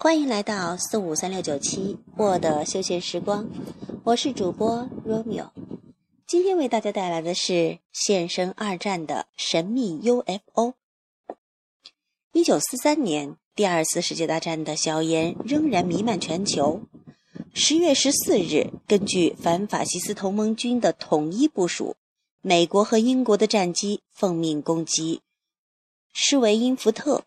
欢迎来到四五三六九七我的休闲时光，我是主播 Romeo。今天为大家带来的是现身二战的神秘 UFO。一九四三年，第二次世界大战的硝烟仍然弥漫全球。十月十四日，根据反法西斯同盟军的统一部署，美国和英国的战机奉命攻击施维因福特。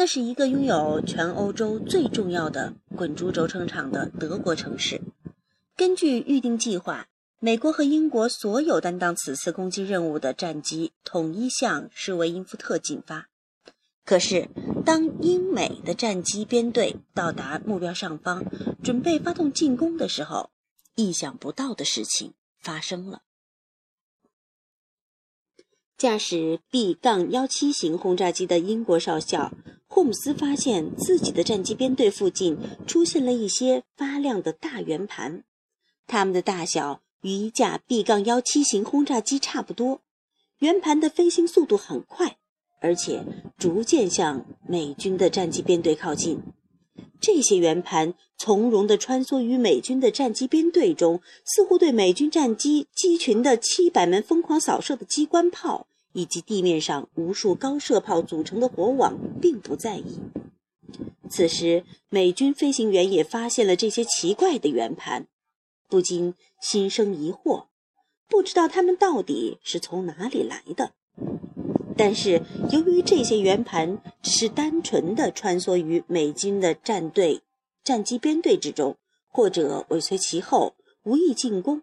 那是一个拥有全欧洲最重要的滚珠轴承厂的德国城市。根据预定计划，美国和英国所有担当此次攻击任务的战机统一向施维因福特进发。可是，当英美的战机编队到达目标上方，准备发动进攻的时候，意想不到的事情发生了。驾驶 B 杠17型轰炸机的英国少校。霍姆斯发现自己的战机编队附近出现了一些发亮的大圆盘，它们的大小与一架 B-17 型轰炸机差不多。圆盘的飞行速度很快，而且逐渐向美军的战机编队靠近。这些圆盘从容地穿梭于美军的战机编队中，似乎对美军战机机群的七百门疯狂扫射的机关炮。以及地面上无数高射炮组成的火网，并不在意。此时，美军飞行员也发现了这些奇怪的圆盘，不禁心生疑惑，不知道它们到底是从哪里来的。但是，由于这些圆盘只是单纯的穿梭于美军的战队、战机编队之中，或者尾随其后，无意进攻，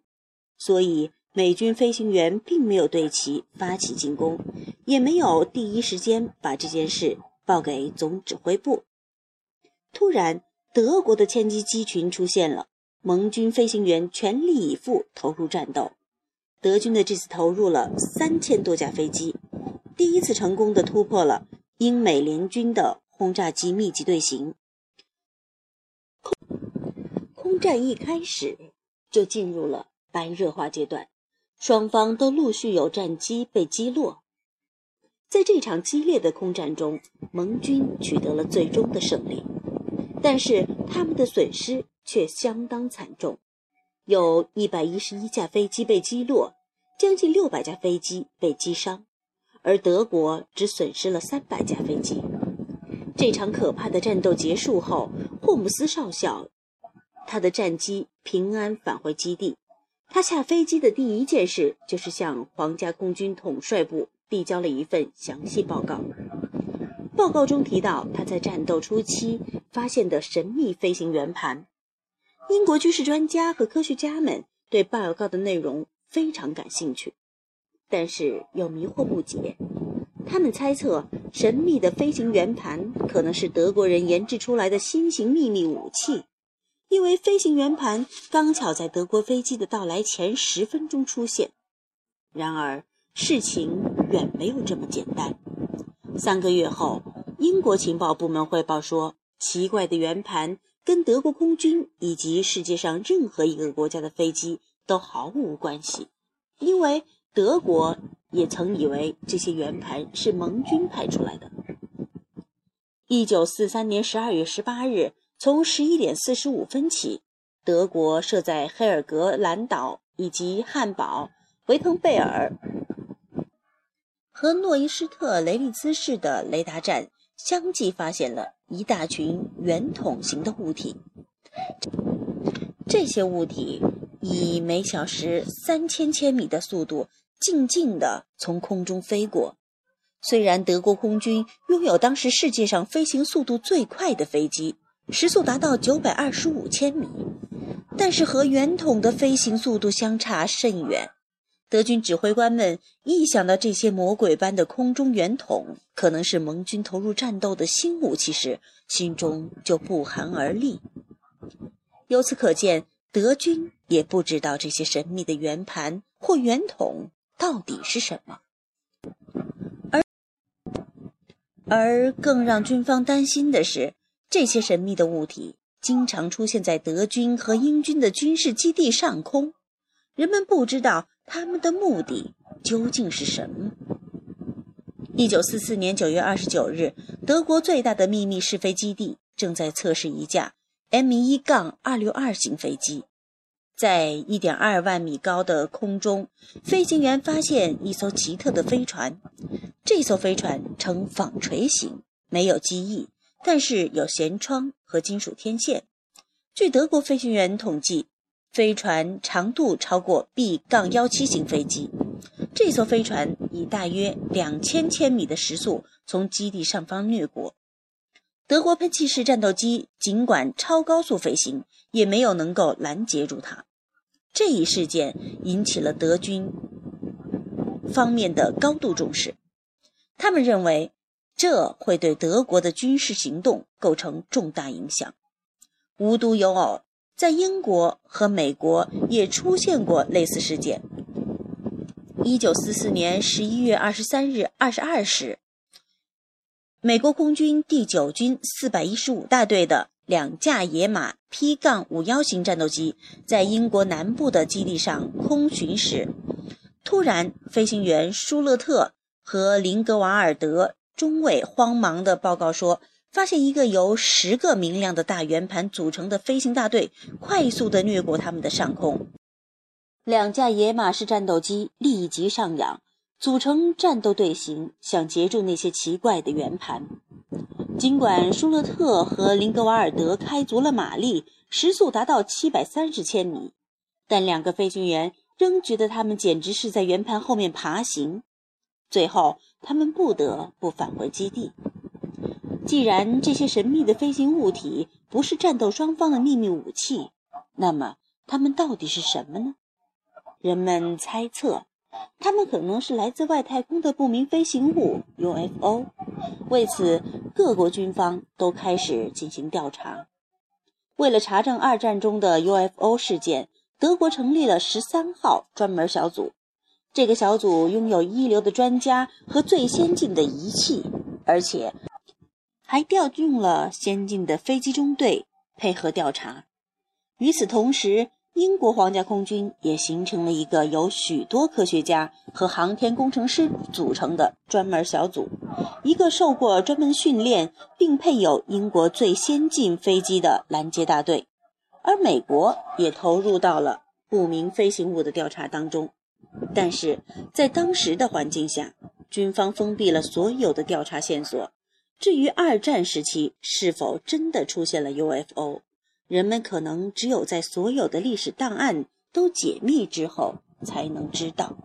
所以。美军飞行员并没有对其发起进攻，也没有第一时间把这件事报给总指挥部。突然，德国的千机机群出现了，盟军飞行员全力以赴投入战斗。德军的这次投入了三千多架飞机，第一次成功的突破了英美联军的轰炸机密集队形。空空战一开始就进入了白热化阶段。双方都陆续有战机被击落，在这场激烈的空战中，盟军取得了最终的胜利，但是他们的损失却相当惨重，有一百一十一架飞机被击落，将近六百架飞机被击伤，而德国只损失了三百架飞机。这场可怕的战斗结束后，霍姆斯少校他的战机平安返回基地。他下飞机的第一件事就是向皇家空军统帅部递交了一份详细报告。报告中提到他在战斗初期发现的神秘飞行圆盘。英国军事专家和科学家们对报告的内容非常感兴趣，但是又迷惑不解。他们猜测神秘的飞行圆盘可能是德国人研制出来的新型秘密武器。因为飞行圆盘刚巧在德国飞机的到来前十分钟出现，然而事情远没有这么简单。三个月后，英国情报部门汇报说，奇怪的圆盘跟德国空军以及世界上任何一个国家的飞机都毫无关系，因为德国也曾以为这些圆盘是盟军派出来的。一九四三年十二月十八日。从十一点四十五分起，德国设在黑尔格兰岛以及汉堡、维滕贝尔和诺伊施特雷利兹市的雷达站相继发现了一大群圆筒形的物体。这些物体以每小时三千千米的速度静静地从空中飞过。虽然德国空军拥有当时世界上飞行速度最快的飞机。时速达到九百二十五千米，但是和圆筒的飞行速度相差甚远。德军指挥官们一想到这些魔鬼般的空中圆筒可能是盟军投入战斗的新武器时，心中就不寒而栗。由此可见，德军也不知道这些神秘的圆盘或圆筒到底是什么。而而更让军方担心的是。这些神秘的物体经常出现在德军和英军的军事基地上空，人们不知道他们的目的究竟是什么。一九四四年九月二十九日，德国最大的秘密试飞基地正在测试一架 M 一杠二六二型飞机。在一点二万米高的空中，飞行员发现一艘奇特的飞船。这艘飞船呈纺锤形，没有机翼，但是有舷窗和金属天线。据德国飞行员统计，飞船长度超过 B 杠幺七型飞机。这艘飞船以大约两千千米的时速从基地上方掠过。德国喷气式战斗机尽管超高速飞行，也没有能够拦截住它。这一事件引起了德军方面的高度重视，他们认为这会对德国的军事行动构成重大影响。无独有偶，在英国和美国也出现过类似事件。一九四四年十一月二十三日二十二时，美国空军第九军四百一十五大队的。两架野马 P- 杠五幺型战斗机在英国南部的基地上空巡时，突然，飞行员舒勒特和林格瓦尔德中尉慌忙地报告说，发现一个由十个明亮的大圆盘组成的飞行大队快速地掠过他们的上空。两架野马式战斗机立即上扬，组成战斗队形，想截住那些奇怪的圆盘。尽管舒勒特和林格瓦尔德开足了马力，时速达到七百三十千米，但两个飞行员仍觉得他们简直是在圆盘后面爬行。最后，他们不得不返回基地。既然这些神秘的飞行物体不是战斗双方的秘密武器，那么它们到底是什么呢？人们猜测。它们可能是来自外太空的不明飞行物 UFO，为此各国军方都开始进行调查。为了查证二战中的 UFO 事件，德国成立了十三号专门小组。这个小组拥有一流的专家和最先进的仪器，而且还调用了先进的飞机中队配合调查。与此同时，英国皇家空军也形成了一个由许多科学家和航天工程师组成的专门小组，一个受过专门训练并配有英国最先进飞机的拦截大队，而美国也投入到了不明飞行物的调查当中。但是在当时的环境下，军方封闭了所有的调查线索。至于二战时期是否真的出现了 UFO？人们可能只有在所有的历史档案都解密之后，才能知道。